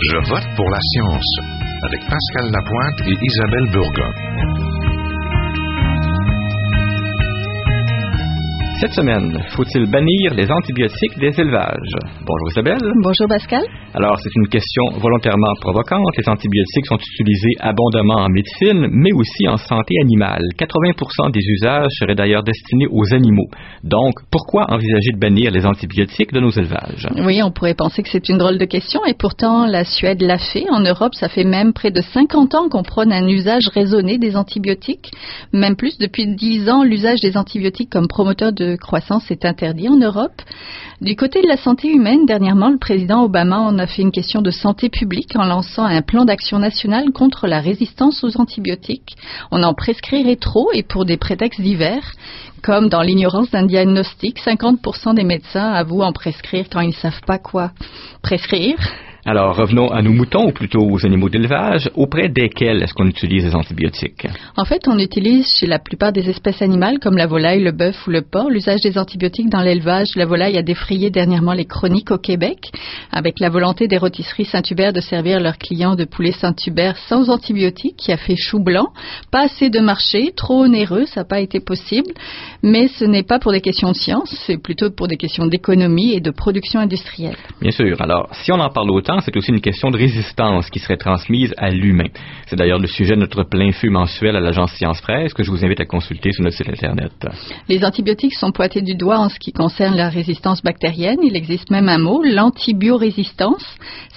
Je vote pour la science avec Pascal Lapointe et Isabelle Burgon. Cette semaine, faut-il bannir les antibiotiques des élevages? Bonjour Isabelle. Bonjour Pascal. Alors, c'est une question volontairement provocante. Les antibiotiques sont utilisés abondamment en médecine, mais aussi en santé animale. 80 des usages seraient d'ailleurs destinés aux animaux. Donc, pourquoi envisager de bannir les antibiotiques de nos élevages? Oui, on pourrait penser que c'est une drôle de question, et pourtant, la Suède l'a fait. En Europe, ça fait même près de 50 ans qu'on prône un usage raisonné des antibiotiques. Même plus, depuis 10 ans, l'usage des antibiotiques comme promoteur de croissance est interdit en Europe. Du côté de la santé humaine, dernièrement, le président Obama en a fait une question de santé publique en lançant un plan d'action national contre la résistance aux antibiotiques. On en prescrirait trop et pour des prétextes divers. Comme dans l'ignorance d'un diagnostic, 50% des médecins avouent en prescrire quand ils ne savent pas quoi prescrire. Alors, revenons à nos moutons, ou plutôt aux animaux d'élevage. Auprès desquels est-ce qu'on utilise les antibiotiques? En fait, on utilise chez la plupart des espèces animales, comme la volaille, le bœuf ou le porc, l'usage des antibiotiques dans l'élevage. La volaille a défrayé dernièrement les chroniques au Québec, avec la volonté des rôtisseries Saint-Hubert de servir leurs clients de poulet Saint-Hubert sans antibiotiques, qui a fait chou blanc. Pas assez de marché, trop onéreux, ça n'a pas été possible. Mais ce n'est pas pour des questions de science, c'est plutôt pour des questions d'économie et de production industrielle. Bien sûr. Alors, si on en parle autant, c'est aussi une question de résistance qui serait transmise à l'humain. C'est d'ailleurs le sujet de notre plein feu mensuel à l'agence Science Presse que je vous invite à consulter sur notre site Internet. Les antibiotiques sont pointés du doigt en ce qui concerne la résistance bactérienne. Il existe même un mot, l'antibiorésistance.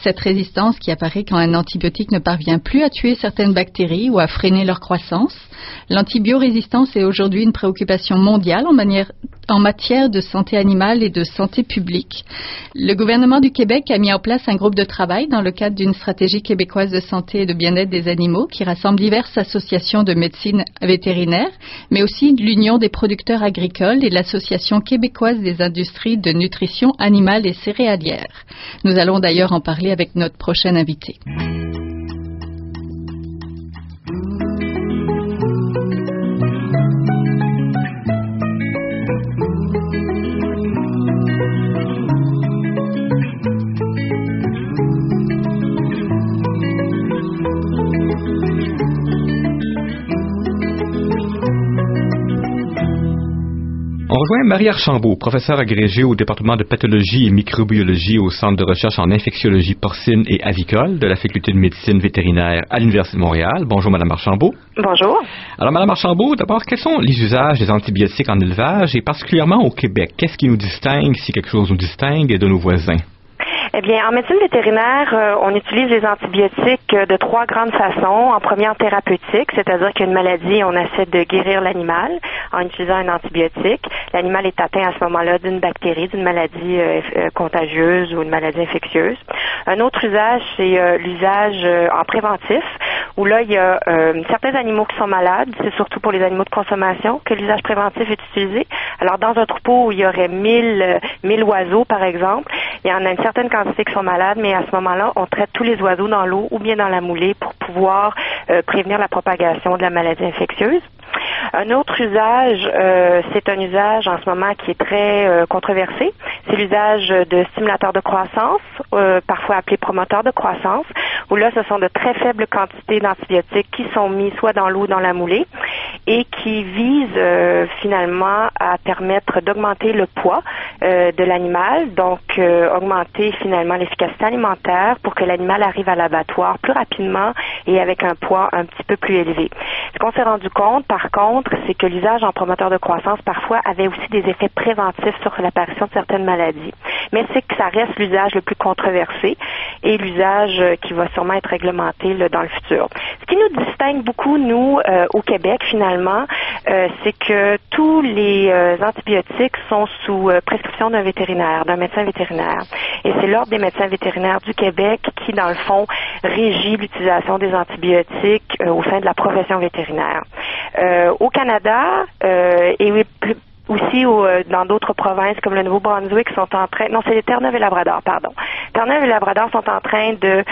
Cette résistance qui apparaît quand un antibiotique ne parvient plus à tuer certaines bactéries ou à freiner leur croissance. L'antibiorésistance est aujourd'hui une préoccupation mondiale en, manière, en matière de santé animale et de santé publique. Le gouvernement du Québec a mis en place un groupe de travail dans le cadre d'une stratégie québécoise de santé et de bien-être des animaux qui rassemble diverses associations de médecine vétérinaire, mais aussi l'Union des producteurs agricoles et l'Association québécoise des industries de nutrition animale et céréalière. Nous allons d'ailleurs en parler avec notre prochain invité. Rejoint Marie Archambault, professeure agrégée au département de pathologie et microbiologie au Centre de recherche en infectiologie porcine et avicole de la Faculté de médecine vétérinaire à l'Université de Montréal. Bonjour, Madame Archambault. Bonjour. Alors, Madame Archambault, d'abord, quels sont les usages des antibiotiques en élevage et particulièrement au Québec? Qu'est-ce qui nous distingue, si quelque chose nous distingue, de nos voisins? Eh bien, en médecine vétérinaire, euh, on utilise les antibiotiques euh, de trois grandes façons. En premier, en thérapeutique, c'est-à-dire qu'une maladie, on essaie de guérir l'animal en utilisant un antibiotique. L'animal est atteint à ce moment-là d'une bactérie, d'une maladie euh, contagieuse ou une maladie infectieuse. Un autre usage, c'est l'usage en préventif, où là, il y a certains animaux qui sont malades, c'est surtout pour les animaux de consommation que l'usage préventif est utilisé. Alors, dans un troupeau où il y aurait 1000, 1000 oiseaux, par exemple, il y en a une certaine quantité qui sont malades, mais à ce moment-là, on traite tous les oiseaux dans l'eau ou bien dans la moulée pour pouvoir euh, prévenir la propagation de la maladie infectieuse. Un autre usage, euh, c'est un usage en ce moment qui est très euh, controversé. C'est l'usage de stimulateurs de croissance, parfois appelés promoteurs de croissance, où là, ce sont de très faibles quantités d'antibiotiques qui sont mis soit dans l'eau ou dans la moulée et qui visent finalement à permettre d'augmenter le poids de l'animal, donc augmenter finalement l'efficacité alimentaire pour que l'animal arrive à l'abattoir plus rapidement et avec un poids un petit peu plus élevé. Ce qu'on s'est rendu compte, par contre, c'est que l'usage en promoteur de croissance parfois avait aussi des effets préventifs sur l'apparition de certaines maladies. Mais c'est que ça reste l'usage le plus controversé et l'usage qui va sûrement être réglementé dans le futur. Ce qui nous distingue beaucoup, nous, euh, au Québec, finalement, euh, c'est que tous les euh, antibiotiques sont sous prescription d'un vétérinaire, d'un médecin vétérinaire. Et c'est l'Ordre des médecins vétérinaires du Québec qui, dans le fond, régit l'utilisation des antibiotiques au sein de la profession vétérinaire. au Canada et aussi dans d'autres provinces comme le Nouveau-Brunswick sont en train non c'est Terre-Neuve et Labrador pardon Terre-Neuve et Labrador sont en train de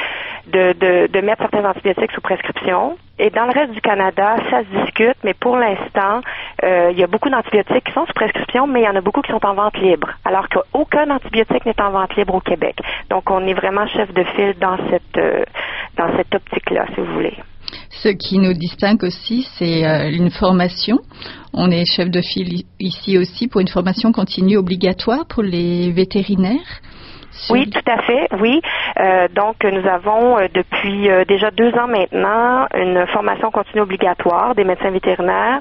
de, de, de mettre certains antibiotiques sous prescription. Et dans le reste du Canada, ça se discute, mais pour l'instant, euh, il y a beaucoup d'antibiotiques qui sont sous prescription, mais il y en a beaucoup qui sont en vente libre, alors qu'aucun antibiotique n'est en vente libre au Québec. Donc, on est vraiment chef de file dans cette euh, dans cette optique-là, si vous voulez. Ce qui nous distingue aussi, c'est euh, une formation. On est chef de file ici aussi pour une formation continue obligatoire pour les vétérinaires. Oui, tout à fait, oui. Euh, donc, nous avons euh, depuis euh, déjà deux ans maintenant une formation continue obligatoire des médecins vétérinaires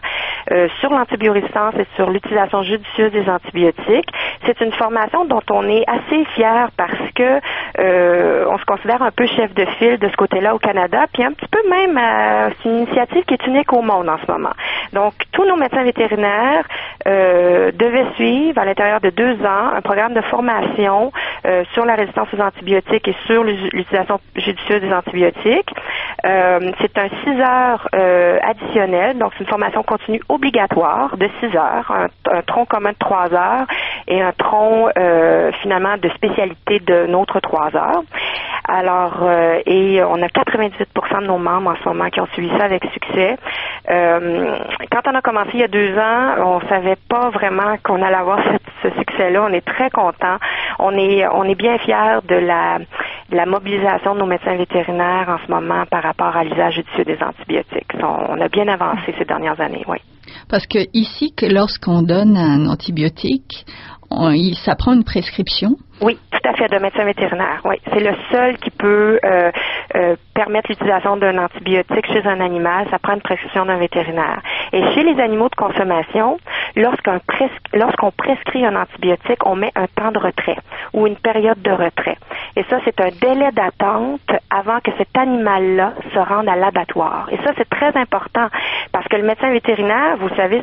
sur l'antibiorésistance et sur l'utilisation judicieuse des antibiotiques. C'est une formation dont on est assez fier parce que on se considère un peu chef de file de ce côté-là au Canada, puis un petit peu même c'est une initiative qui est unique au monde en ce moment. Donc, tous nos médecins vétérinaires devaient suivre à l'intérieur de deux ans un programme de formation sur la résistance aux antibiotiques et sur l'utilisation judicieuse des antibiotiques. Euh, c'est un 6 heures euh, additionnel, donc c'est une formation continue obligatoire de 6 heures, un, tronc commun de 3 heures et un tronc euh, finalement de spécialité de autre 3 heures. Alors, et on a 98% de nos membres en ce moment qui ont suivi ça avec succès. quand on a commencé il y a deux ans, on savait pas vraiment qu'on allait avoir ce, succès-là. On est très content. On est, on est bien fiers de la, la mobilisation de nos médecins vétérinaires en ce moment par rapport à l'usage judicieux des antibiotiques. On, a bien avancé ces dernières années, oui. Parce que ici, que lorsqu'on donne un antibiotique, il, ça prend une prescription. Oui, tout à fait, de médecin vétérinaire. Oui, c'est le seul qui peut euh, euh, permettre l'utilisation d'un antibiotique chez un animal. Ça prend une prescription d'un vétérinaire. Et chez les animaux de consommation, lorsqu'on lorsqu'on prescrit un antibiotique, on met un temps de retrait ou une période de retrait. Et ça, c'est un délai d'attente avant que cet animal-là se rende à l'abattoir. Et ça, c'est très important parce que le médecin vétérinaire, vous savez,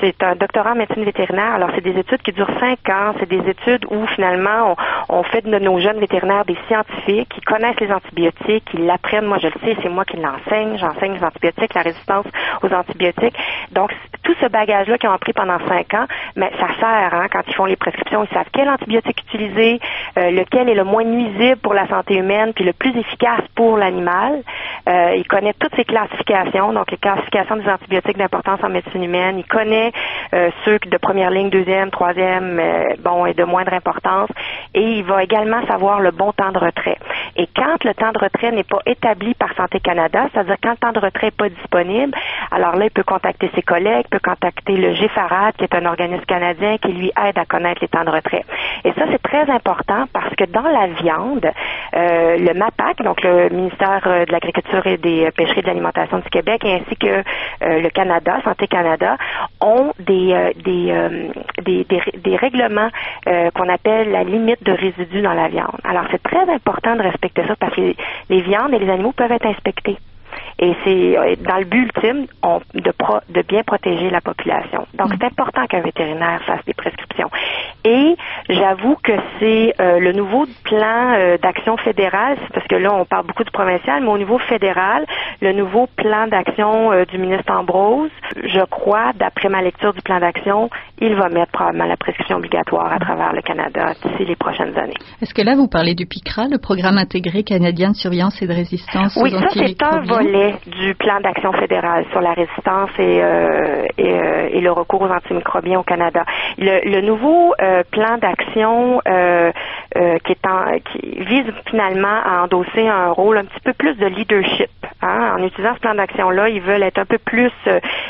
c'est un, un doctorat en médecine vétérinaire. Alors, c'est des études qui durent cinq ans. C'est des études où finalement on, fait de nos jeunes vétérinaires des scientifiques qui connaissent les antibiotiques, qui l'apprennent. Moi, je le sais, c'est moi qui l'enseigne. J'enseigne les antibiotiques, la résistance aux antibiotiques. Donc, tout ce bagage-là qu'ils ont appris pendant cinq ans, mais ça sert hein, quand ils font les prescriptions. Ils savent quel antibiotique utiliser, euh, lequel est le moins nuisible pour la santé humaine, puis le plus efficace pour l'animal. Euh, il connaît toutes ces classifications, donc les classifications des antibiotiques d'importance en médecine humaine. Il connaît euh, ceux de première ligne, deuxième, troisième, euh, bon, et de moindre importance. Et il va également savoir le bon temps de retrait. Et quand le temps de retrait n'est pas établi par Santé Canada, c'est-à-dire quand le temps de retrait n'est pas disponible, alors là, il peut contacter ses collègues, peut contacter le GFARAD, qui est un organisme canadien qui lui aide à connaître les temps de retrait. Et ça, c'est très important parce que dans la viande, euh, le MAPAC, donc le ministère de l'Agriculture et des Pêcheries et de l'Alimentation du Québec, ainsi que le Canada, Santé Canada, ont des, des, des, des, règlements qu'on appelle la limite de résidus dans la viande. Alors, c'est très important de respecter ça parce que les viandes et les animaux peuvent être inspectés. Et c'est euh, dans le but ultime de, de bien protéger la population. Donc, c'est important qu'un vétérinaire fasse des prescriptions. Et j'avoue que c'est euh, le nouveau plan euh, d'action fédéral, parce que là, on parle beaucoup du provincial, mais au niveau fédéral, le nouveau plan d'action du ministre Ambrose, je crois, d'après ma lecture du plan d'action, il va mettre probablement la prescription obligatoire à travers le Canada d'ici les prochaines années. Est-ce que là, vous parlez du PICRA, le programme intégré canadien de surveillance et de résistance oui, ça, c'est un volet du plan d'action fédéral sur la résistance et, euh, euh, et, le recours aux antimicrobiens au Canada. Le, nouveau euh, plan d'action qui, est en, qui vise finalement à endosser un rôle un petit peu plus de leadership. Hein. En utilisant ce plan d'action-là, ils veulent être un peu plus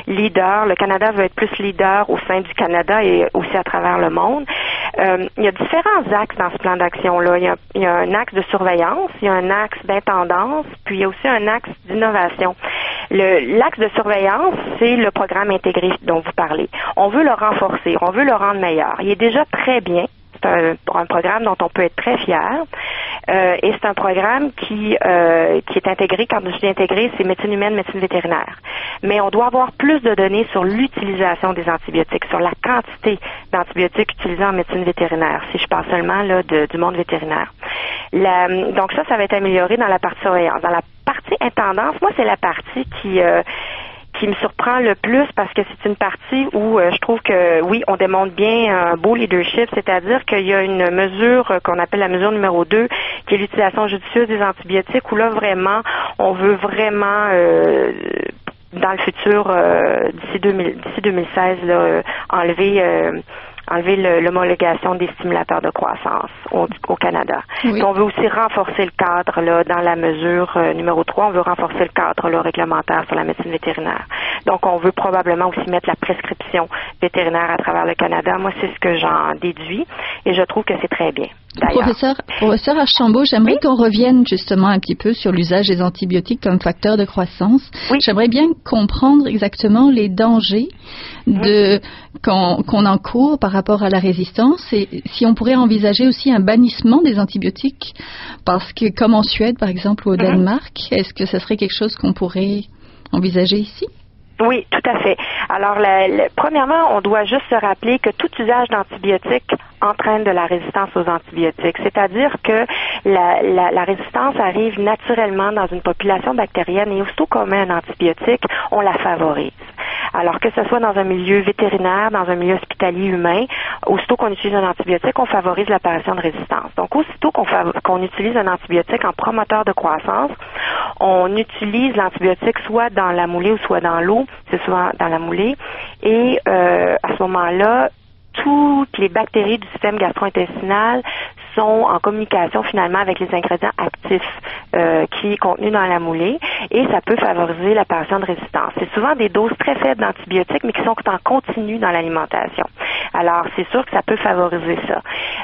leader. Le Canada veut être plus leader au sein du Canada et aussi à travers le monde. il y a différents axes dans ce plan d'action-là. Il, il, y a un axe de surveillance, il y a un axe d'intendance, puis il y a aussi un axe d'innovation. L'axe de surveillance, c'est le programme intégré dont vous parlez. On veut le renforcer, on veut le rendre meilleur. Il est déjà très bien. C'est un, programme dont on peut être très fier. Euh, et c'est un programme qui, euh, qui est intégré, quand je dis intégré, c'est médecine humaine, médecine vétérinaire. Mais on doit avoir plus de données sur l'utilisation des antibiotiques, sur la quantité d'antibiotiques utilisés en médecine vétérinaire, si je parle seulement là, du monde vétérinaire. donc ça, ça va être amélioré dans la partie surveillance. Dans la partie intendance, moi, c'est la partie qui euh, qui me surprend le plus parce que c'est une partie où euh, je trouve que oui, on démontre bien un beau leadership, c'est-à-dire qu'il y a une mesure qu'on appelle la mesure numéro 2 qui est l'utilisation judicieuse des antibiotiques, où là vraiment, on veut vraiment euh, dans le futur, euh, d'ici 2016, là, enlever enlever l'homologation des stimulateurs de croissance au, Canada. On veut aussi renforcer le cadre là, dans la mesure euh, numéro 3, on veut renforcer le cadre là, réglementaire sur la médecine vétérinaire. Donc, on veut probablement aussi mettre la prescription vétérinaire à travers le Canada. Moi, c'est ce que j'en déduis et je trouve que c'est très bien. Professeur, professeur Archambault, j'aimerais qu'on revienne justement un petit peu sur l'usage des antibiotiques comme facteur de croissance. J'aimerais bien comprendre exactement les dangers de qu'on encourt par rapport à la résistance et si on pourrait envisager aussi un bannissement des antibiotiques parce que comme en Suède par exemple ou au mhm. Danemark, est-ce que ce serait quelque chose qu'on pourrait envisager ici? Oui, tout à fait. Alors, premièrement, on doit juste se rappeler que tout usage d'antibiotiques entraîne de la résistance aux antibiotiques. C'est-à-dire que la, résistance arrive naturellement dans une population bactérienne et aussitôt qu'on met un antibiotique, on la favorise. Alors que ce soit dans un milieu vétérinaire, dans un milieu hospitalier humain, aussitôt qu'on utilise un antibiotique, on favorise l'apparition de résistance. Donc, aussitôt qu'on utilise un antibiotique en promoteur de croissance, on utilise l'antibiotique soit dans la moulée ou soit dans l'eau, c'est souvent dans la moulée, et euh, à ce moment-là, toutes les bactéries du système gastro-intestinal sont en communication finalement avec les ingrédients actifs euh, qui est contenu dans la moulée et ça peut favoriser l'apparition de résistance. C'est souvent des doses très faibles d'antibiotiques mais qui sont en continu dans l'alimentation. Alors c'est sûr que ça peut favoriser ça.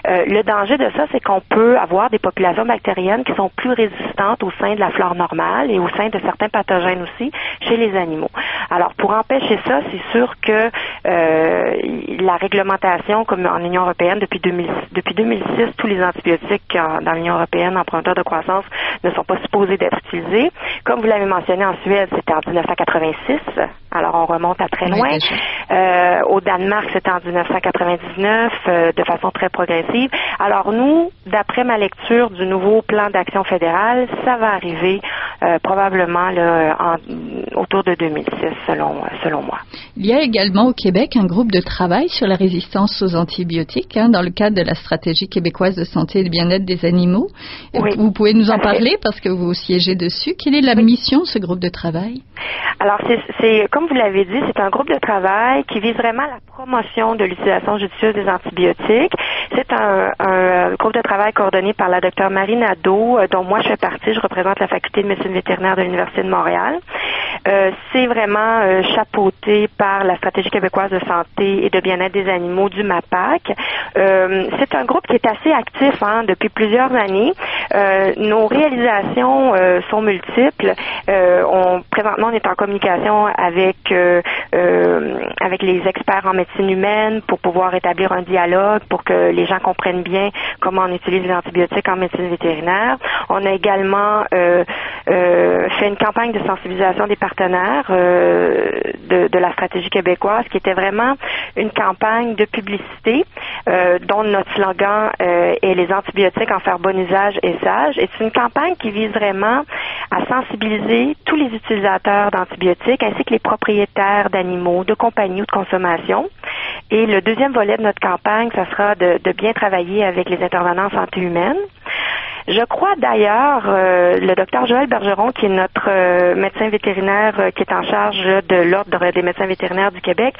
Euh, le danger de ça, c'est qu'on peut avoir des populations bactériennes qui sont plus résistantes au sein de la flore normale et au sein de certains pathogènes aussi chez les animaux. Alors pour empêcher ça, c'est sûr que euh, la réglementation, comme en Union européenne depuis, depuis 2006, tous les antibiotiques dans l'Union européenne en de croissance ne sont pas supposés d'être utilisés. Comme vous l'avez mentionné en Suède, c'était en 1986. Alors on remonte à très loin. Euh, au Danemark, c'était en 1999 euh, de façon très progressive. Alors nous, d'après ma lecture du nouveau plan d'action fédéral, ça va arriver euh, probablement là, autour de 2006, selon, selon moi. Il y a également au Québec un groupe de travail sur la résistance aux antibiotiques hein, dans le cadre de la stratégie québécoise de santé et de bien-être des animaux. Vous pouvez nous en parler parce que vous siégez dessus. Quelle est la mission de ce groupe de travail? Alors, c'est comme vous l'avez dit, c'est un groupe de travail qui vise vraiment la promotion de l'utilisation judicieuse des antibiotiques. C'est un, un, groupe de travail coordonné par la docteure Marie Nadeau, euh, dont moi je fais partie. Je représente la faculté de médecine vétérinaire de l'Université de Montréal. Euh, c'est vraiment euh, chapeauté par la stratégie québécoise de santé et de bien-être des animaux du MAPAC. Euh, c'est un groupe qui est assez actif hein, depuis plusieurs années. nos réalisations sont multiples. on, présentement, on est en communication avec avec les experts en médecine humaine pour pouvoir établir un dialogue pour que les gens comprennent bien comment on utilise les antibiotiques en médecine vétérinaire. On a également fait une campagne de sensibilisation des partenaires euh, de, la stratégie québécoise, qui était vraiment une campagne de publicité euh, dont notre slogan euh, est les antibiotiques en faire bon usage et sage. Et c'est une campagne qui vise vraiment à sensibiliser tous les utilisateurs d'antibiotiques ainsi que les propriétaires d'animaux, de compagnie ou de consommation. Et le deuxième volet de notre campagne, ça sera de, de bien travailler avec les intervenants en santé humaine. Je crois d'ailleurs, euh, le docteur Joël Bergeron, qui est notre euh, médecin vétérinaire euh, qui est en charge de l'Ordre des médecins vétérinaires du Québec,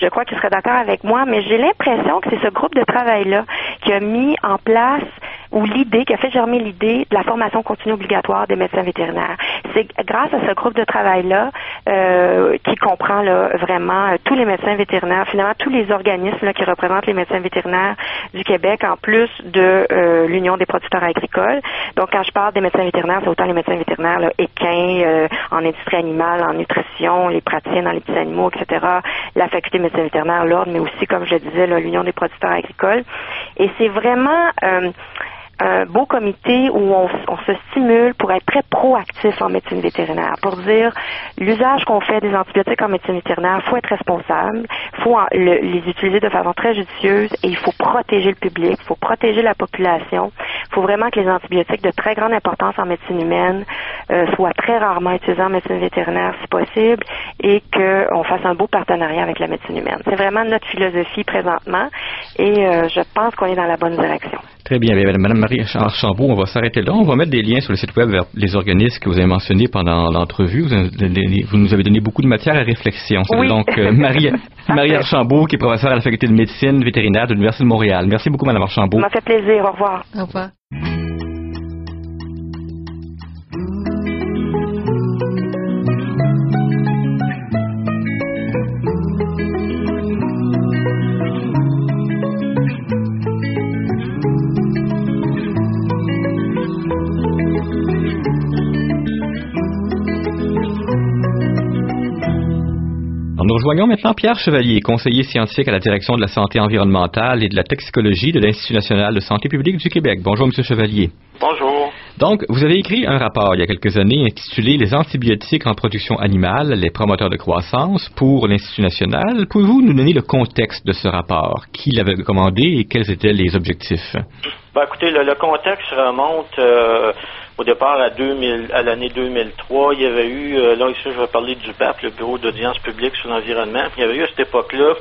je crois qu'il serait d'accord avec moi, mais j'ai l'impression que c'est ce groupe de travail-là qui a mis en place ou l'idée, qui a fait germer l'idée de la formation continue obligatoire des médecins vétérinaires. C'est grâce à ce groupe de travail-là euh, qui comprend là, vraiment tous les médecins vétérinaires, finalement tous les organismes là, qui représentent les médecins vétérinaires du Québec, en plus de l'Union des producteurs agricoles donc, quand je parle des médecins vétérinaires, c'est autant les médecins vétérinaires là, équins, euh, en industrie animale, en nutrition, les praticiens dans les petits animaux, etc., la faculté de médecins vétérinaires, l'ordre, mais aussi, comme je le disais, l'Union des producteurs agricoles. Et c'est vraiment... Euh, un beau comité où on, se stimule pour être très proactif en médecine vétérinaire, pour dire l'usage qu'on fait des antibiotiques en médecine vétérinaire, faut être responsable, faut les utiliser de façon très judicieuse et il faut protéger le public, il faut protéger la population, il faut vraiment que les antibiotiques de très grande importance en médecine humaine euh, soient très rarement utilisés en médecine vétérinaire si possible et qu'on fasse un beau partenariat avec la médecine humaine. C'est vraiment notre philosophie présentement et euh, je pense qu'on est dans la bonne direction. Très bien, Madame Archambault, on va s'arrêter là. On va mettre des liens sur le site web vers les organismes que vous avez mentionnés pendant l'entrevue. Vous, nous avez donné beaucoup de matière à réflexion. Oui. Donc, euh, Marie, Marie Archambault, qui est professeure à la faculté de médecine vétérinaire de l'Université de Montréal. Merci beaucoup, Madame Archambault. Ça m'a fait plaisir. Au revoir. Au revoir. Nous rejoignons maintenant Pierre Chevalier, conseiller scientifique à la direction de la santé environnementale et de la toxicologie de l'Institut national de santé publique du Québec. Bonjour, Monsieur Chevalier. Bonjour. Donc, vous avez écrit un rapport il y a quelques années intitulé Les antibiotiques en production animale, les promoteurs de croissance pour l'Institut national. Pouvez-vous nous donner le contexte de ce rapport? Qui l'avait commandé et quels étaient les objectifs? Ben, écoutez, le, le contexte remonte euh, au départ à, 2000, à l'année 2003. Il y avait eu, euh, là ici je vais parler du BAP, le Bureau d'audience publique sur l'environnement. Il y avait eu à cette époque-là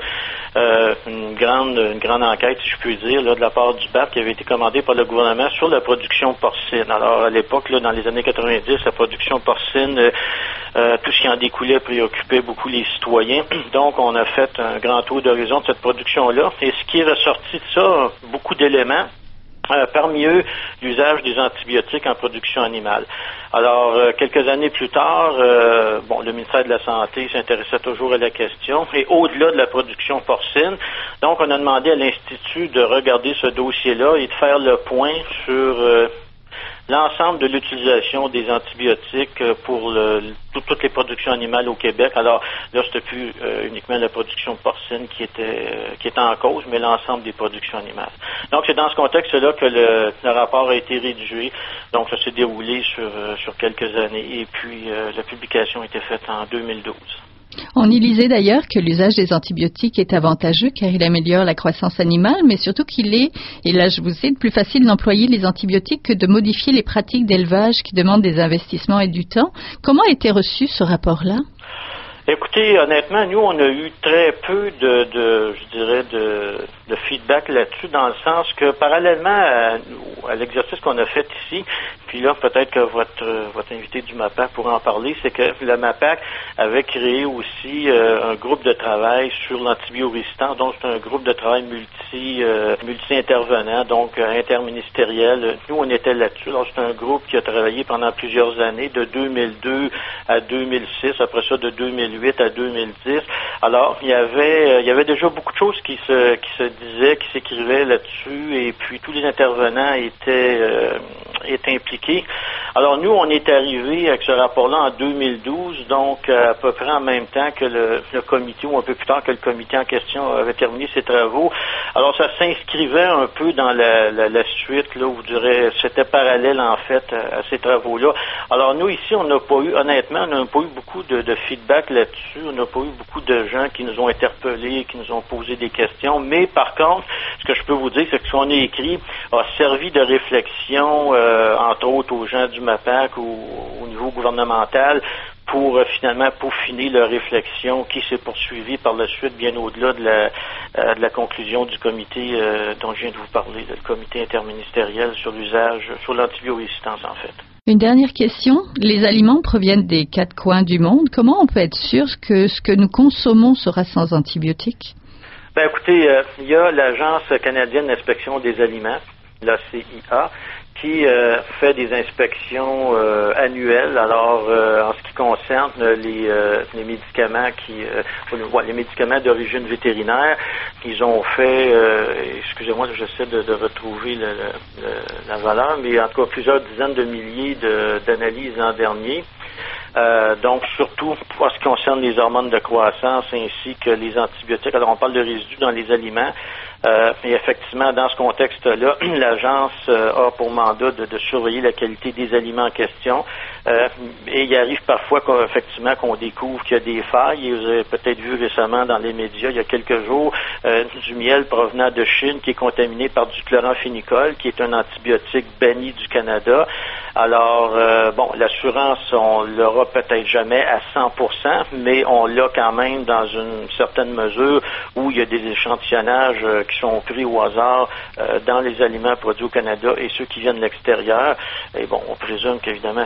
euh, une grande une grande enquête, si je puis dire, là, de la part du BAP qui avait été commandée par le gouvernement sur la production porcine. Alors à l'époque, là, dans les années 90, la production porcine, euh, euh, tout ce qui en découlait préoccupait beaucoup les citoyens. Donc on a fait un grand tour d'horizon de cette production-là. Et ce qui est ressorti de ça, beaucoup d'éléments. Euh, parmi eux, l'usage des antibiotiques en production animale. Alors, euh, quelques années plus tard, euh, bon, le ministère de la Santé s'intéressait toujours à la question, et au-delà de la production porcine, donc on a demandé à l'Institut de regarder ce dossier-là et de faire le point sur l'ensemble de l'utilisation des antibiotiques pour le, tout, toutes les productions animales au Québec. Alors là, c'était plus euh, uniquement la production porcine qui était euh, qui était en cause, mais l'ensemble des productions animales. Donc c'est dans ce contexte-là que le, le, rapport a été rédigé. Donc ça s'est déroulé sur euh, sur quelques années et puis la publication a été faite en 2012. On y lisait d'ailleurs que l'usage des antibiotiques est avantageux car il améliore la croissance animale, mais surtout qu'il est, et là je vous cite, plus facile d'employer les antibiotiques que de modifier les pratiques d'élevage qui demandent des investissements et du temps. Comment a été reçu ce rapport-là? Écoutez, honnêtement, nous, on a eu très peu de, je dirais, de, de feedback là-dessus, dans le sens que parallèlement à, l'exercice qu'on a fait ici, puis là, peut-être que votre, votre invité du MAPAC pourra en parler, c'est que le MAPAC avait créé aussi euh, un groupe de travail sur l'antibiorésistance, donc c'est un groupe de travail multi, euh, multi-intervenant, donc euh, interministériel. Nous, on était là-dessus. Alors, c'est un groupe qui a travaillé pendant plusieurs années, de 2002 à 2006, après ça de 2008 à 2010. Alors, il y avait, il y avait déjà beaucoup de choses qui se, qui se disaient, qui s'écrivaient là-dessus, et puis tous les intervenants étaient, euh, étaient impliqués. Alors, nous, on est arrivé avec ce rapport-là en 2012, donc à peu près en même temps que le, comité, ou un peu plus tard que le comité en question avait terminé ses travaux. Alors, ça s'inscrivait un peu dans la, suite, là, je dirais, c'était parallèle, en fait, à, ces travaux-là. Alors, nous, ici, on n'a pas eu, honnêtement, on n'a pas eu beaucoup de, feedback là-dessus là-dessus. On n'a pas eu beaucoup de gens qui nous ont interpellés, qui nous ont posé des questions. Mais par contre, ce que je peux vous dire, c'est que ce qu'on a écrit a servi de réflexion, euh, entre autres aux gens du MAPAC ou au niveau gouvernemental pour euh, finalement peaufiner leur réflexion qui s'est poursuivie par la suite bien au-delà de la, euh, de la conclusion du comité euh, dont je viens de vous parler, le comité interministériel sur l'usage, sur l'antibiorésistance en fait. Une dernière question. Les aliments proviennent des quatre coins du monde. Comment on peut être sûr que ce que nous consommons sera sans antibiotiques? Ben écoutez, il y a l'Agence canadienne d'inspection des aliments, la CIA, qui euh, fait des inspections euh, annuelles. Alors, euh, en ce qui concerne les, les médicaments qui, les médicaments d'origine vétérinaire, ils ont fait, excusez-moi, j'essaie de, de, retrouver la valeur, mais en tout cas plusieurs dizaines de milliers d'analyses l'an dernier. Euh, donc, surtout pour ce qui concerne les hormones de croissance ainsi que les antibiotiques. Alors, on parle de résidus dans les aliments. Euh, et effectivement, dans ce contexte-là, l'agence euh, a pour mandat de, de, surveiller la qualité des aliments en question. Euh, et il arrive parfois qu'effectivement qu'on découvre qu'il y a des failles. Et vous avez peut-être vu récemment dans les médias il y a quelques jours euh, du miel provenant de Chine qui est contaminé par du chloramphénicol, qui est un antibiotique banni du Canada. Alors, euh, bon, l'assurance, on l'aura peut-être jamais à 100%, mais on l'a quand même dans une certaine mesure où il y a des échantillonnages qui sont pris au hasard dans les aliments produits au Canada et ceux qui viennent de l'extérieur. Et bon, on présume qu'évidemment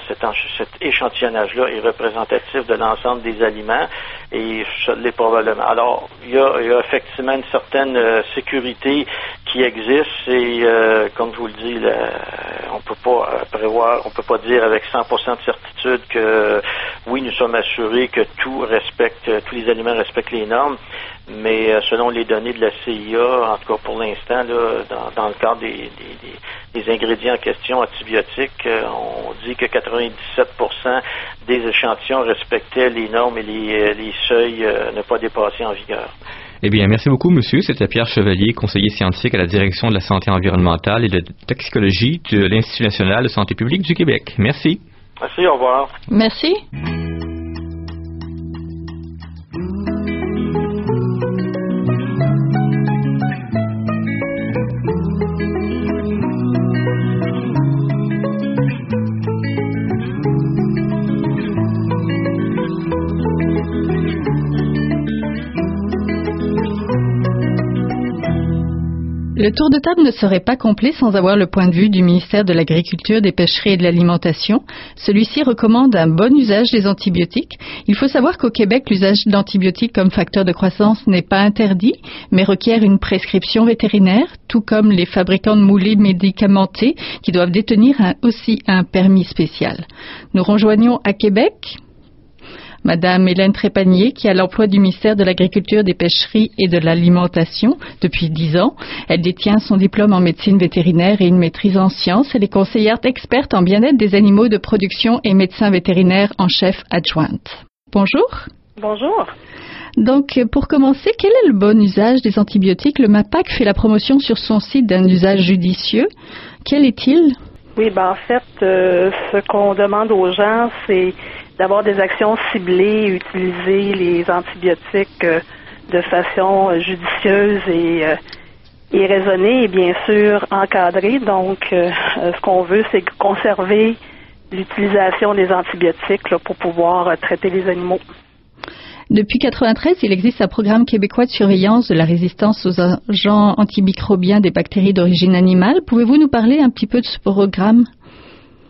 cet échantillonnage-là est représentatif de l'ensemble des aliments et ça l'est probablement. Alors, il y, a, il y a effectivement une certaine sécurité qui existe et comme je vous le dis, on peut pas prévoir, on peut pas dire avec 100% de certitude que oui, nous sommes assurés que tout respecte, tous les aliments respectent les normes, mais euh, selon les données de la CIA, en tout cas pour l'instant, dans, le cadre des, ingrédients en question antibiotiques, euh, on dit que 97% des échantillons respectaient les normes et les, euh, seuils ne pas dépassés en vigueur. Eh bien, merci beaucoup, monsieur. C'était Pierre Chevalier, conseiller scientifique à la direction de la santé environnementale et de toxicologie de l'Institut national de santé publique du Québec. Merci. Merci, au revoir. Merci. Le tour de table ne serait pas complet sans avoir le point de vue du ministère de l'Agriculture, des Pêcheries et de l'Alimentation. Celui-ci recommande un bon usage des antibiotiques. Il faut savoir qu'au Québec, l'usage d'antibiotiques comme facteur de croissance n'est pas interdit, mais requiert une prescription vétérinaire, tout comme les fabricants de moulés médicamentés qui doivent détenir aussi un permis spécial. Nous rejoignons à Québec Madame Hélène Trépanier, qui a l'emploi du ministère de l'Agriculture, des Pêcheries et de l'Alimentation depuis dix ans. Elle détient son diplôme en médecine vétérinaire et une maîtrise en sciences. Elle est conseillère experte en bien-être des animaux de production et médecin vétérinaire en chef adjointe. Bonjour. Bonjour. Donc, pour commencer, quel est le bon usage des antibiotiques? Le MAPAC fait la promotion sur son site d'un usage judicieux. Quel est-il? Oui, ben en fait, euh, ce qu'on demande aux gens, c'est d'avoir des actions ciblées, utiliser les antibiotiques euh, de façon euh, judicieuse et, euh, et raisonnée et bien sûr encadrée. Donc, ce qu'on veut, c'est conserver l'utilisation des antibiotiques pour pouvoir traiter les animaux. Depuis 1993, il existe un programme québécois de surveillance de la résistance aux agents antimicrobiens des bactéries d'origine animale. Pouvez-vous nous parler un petit peu de ce programme?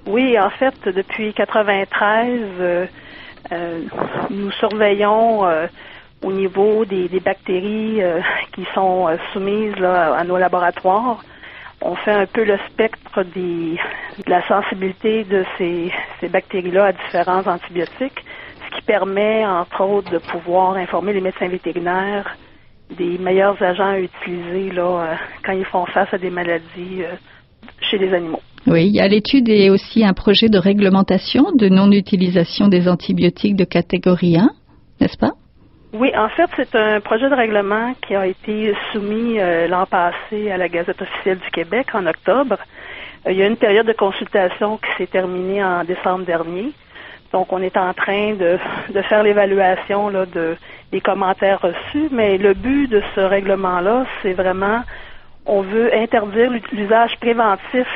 Oui, en fait, depuis 93, euh, euh, nous surveillons euh, au niveau des, bactéries qui sont soumises à nos laboratoires. On fait un peu le spectre des, de la sensibilité de ces, ces bactéries-là à différents antibiotiques, ce qui permet, entre autres, de pouvoir informer les médecins vétérinaires des meilleurs agents à utiliser là, quand ils font face à des maladies chez les animaux. Oui, il y a l'étude et aussi un projet de réglementation de non-utilisation des antibiotiques de catégorie 1, n'est-ce pas? Oui, en fait, c'est un projet de règlement qui a été soumis euh, l'an passé à la Gazette officielle du Québec en octobre. Euh, il y a une période de consultation qui s'est terminée en décembre dernier. Donc, on est en train de, de faire l'évaluation de, des commentaires reçus, mais le but de ce règlement-là, c'est vraiment on veut interdire l'usage préventif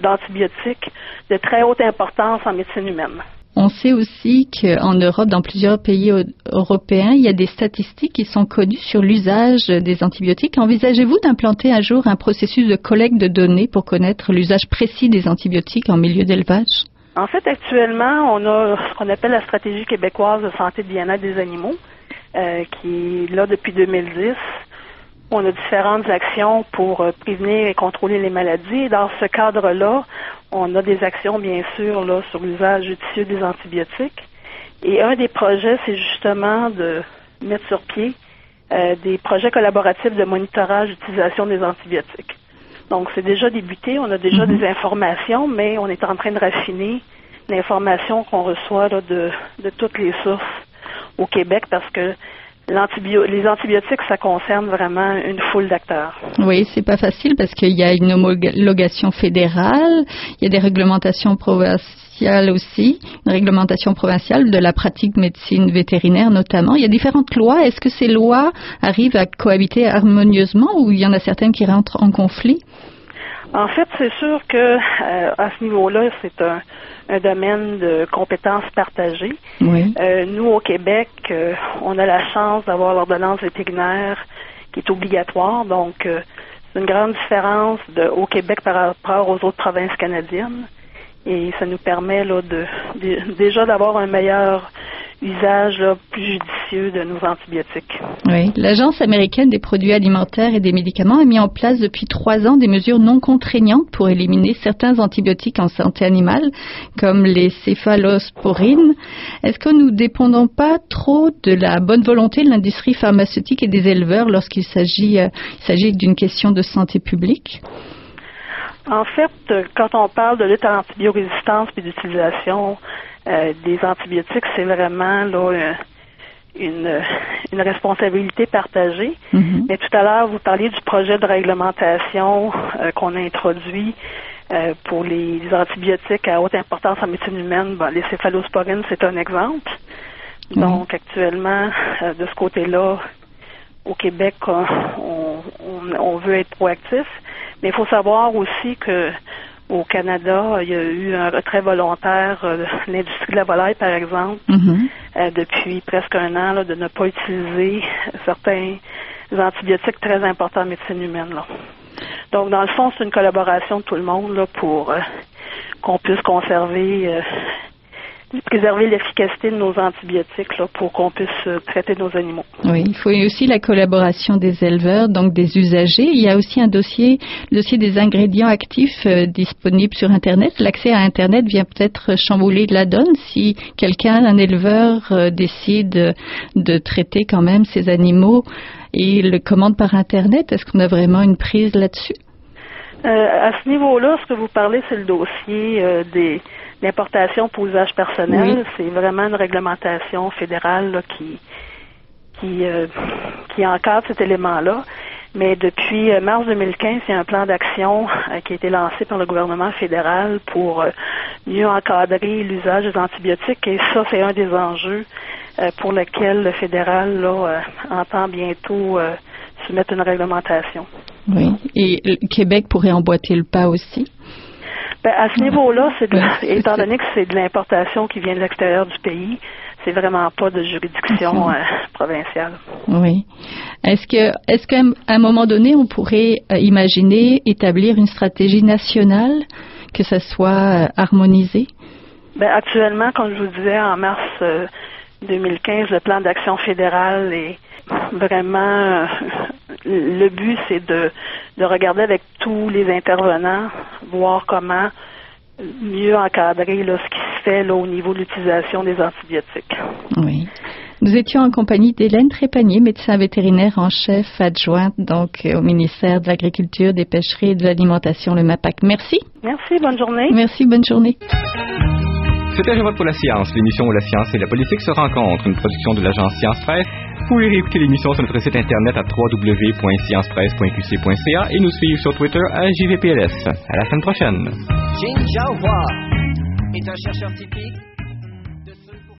d'antibiotiques de très haute importance en médecine humaine. On sait aussi qu'en Europe, dans plusieurs pays européens, il y a des statistiques qui sont connues sur l'usage des antibiotiques. Envisagez-vous d'implanter un jour un processus de collecte de données pour connaître l'usage précis des antibiotiques en milieu d'élevage? En fait, actuellement, on a ce qu'on appelle la stratégie québécoise de santé et de bien-être des animaux, euh, qui est là depuis 2010. On a différentes actions pour euh, prévenir et contrôler les maladies. Dans ce cadre-là, on a des actions, bien sûr, là, sur l'usage judicieux des antibiotiques. Et un des projets, c'est justement de mettre sur pied euh, des projets collaboratifs de monitorage d'utilisation des antibiotiques. Donc, c'est déjà débuté, on a déjà mhm. des informations, mais on est en train de raffiner l'information qu'on reçoit de, de toutes les sources au Québec parce que les antibiotiques, ça concerne vraiment une foule d'acteurs. Oui, c'est pas facile parce qu'il y a une homologation fédérale, il y a des réglementations provinciales aussi, une réglementation provinciale de la pratique de médecine vétérinaire notamment. Il y a différentes lois. Est-ce que ces lois arrivent à cohabiter harmonieusement ou il y en a certaines qui rentrent en conflit? En fait, c'est sûr que euh, à ce niveau-là, c'est un, domaine de compétences partagées. Oui. Euh, nous, au Québec, euh, on a la chance d'avoir l'ordonnance vétérinaire qui est obligatoire. Donc, c'est une grande différence de, au Québec par rapport aux autres provinces canadiennes. Et ça nous permet là, de déjà d'avoir un meilleur usage plus judicieux de nos antibiotiques. Oui, l'Agence américaine des produits alimentaires et des médicaments a mis en place depuis trois ans des mesures non contraignantes pour éliminer certains antibiotiques en santé animale, comme les céphalosporines. Est-ce que nous dépendons pas trop de la bonne volonté de l'industrie pharmaceutique et des éleveurs lorsqu'il s'agit euh, s'agit d'une question de santé publique? En fait, quand on parle de lutte à l'antibiorésistance et d'utilisation euh, des antibiotiques, c'est vraiment là euh, une, une responsabilité partagée. Mm-hmm. Mais tout à l'heure, vous parliez du projet de réglementation euh, qu'on a introduit pour les, antibiotiques à haute importance en médecine humaine. les céphalosporines, c'est un exemple. Mm-hmm. Donc, actuellement, de ce côté-là, au Québec, on, on, veut être proactif. Mais il faut savoir aussi que au Canada, il y a eu un retrait volontaire euh, de l'industrie de la volaille, par exemple, mhm. euh, depuis presque un an, de ne pas utiliser certains antibiotiques très importants en médecine humaine. Donc, dans le fond, c'est une collaboration de tout le monde là, pour euh, qu'on puisse conserver préserver l'efficacité de nos antibiotiques là, pour qu'on puisse euh, traiter nos animaux. Oui, il faut aussi la collaboration des éleveurs, donc des usagers. Il y a aussi un dossier, le dossier des ingrédients actifs euh, disponibles sur Internet. L'accès à Internet vient peut-être chambouler de la donne si quelqu'un, un éleveur, euh, décide de traiter quand même ses animaux et le commande par Internet. Est-ce qu'on a vraiment une prise là-dessus? à ce niveau-là, ce que vous parlez, c'est le dossier des L'importation pour usage personnel, c'est vraiment une réglementation fédérale qui qui, euh, qui encadre cet élément-là. Mais depuis euh, mars 2015, il y a un plan d'action euh, qui a été lancé par le gouvernement fédéral pour mieux encadrer l'usage des antibiotiques. Et ça, c'est un des enjeux pour lequel le fédéral là, entend bientôt soumettre une réglementation. Oui. Et le Québec pourrait emboîter le pas aussi? Ben, à ce niveau-là, c'est étant donné que c'est de l'importation qui vient de l'extérieur du pays, c'est vraiment pas de juridiction euh, provinciale. Oui. Est-ce que, est-ce qu'à un moment donné, on pourrait euh, imaginer établir une stratégie nationale, que ça soit euh, harmonisé? Ben, actuellement, comme je vous disais, en mars 2015, le plan d'action fédéral est vraiment le but, c'est de, de regarder avec tous les intervenants, voir comment mieux encadrer là, ce qui se fait là, au niveau de l'utilisation des antibiotiques. Oui. Nous étions en compagnie d'Hélène Trépanier, médecin vétérinaire en chef adjointe donc au ministère de l'Agriculture, des Pêcheries et de l'Alimentation, le MAPAC. Merci. Merci, bonne journée. Merci, bonne journée. C'était Je vote pour la science, l'émission où la science et la politique se rencontrent, une production de l'agence Science Presse. Vous pouvez réécouter l'émission sur notre site internet à www.sciencepresse.qc.ca et nous suivre sur Twitter à JVPLS. À la semaine prochaine. est un chercheur typique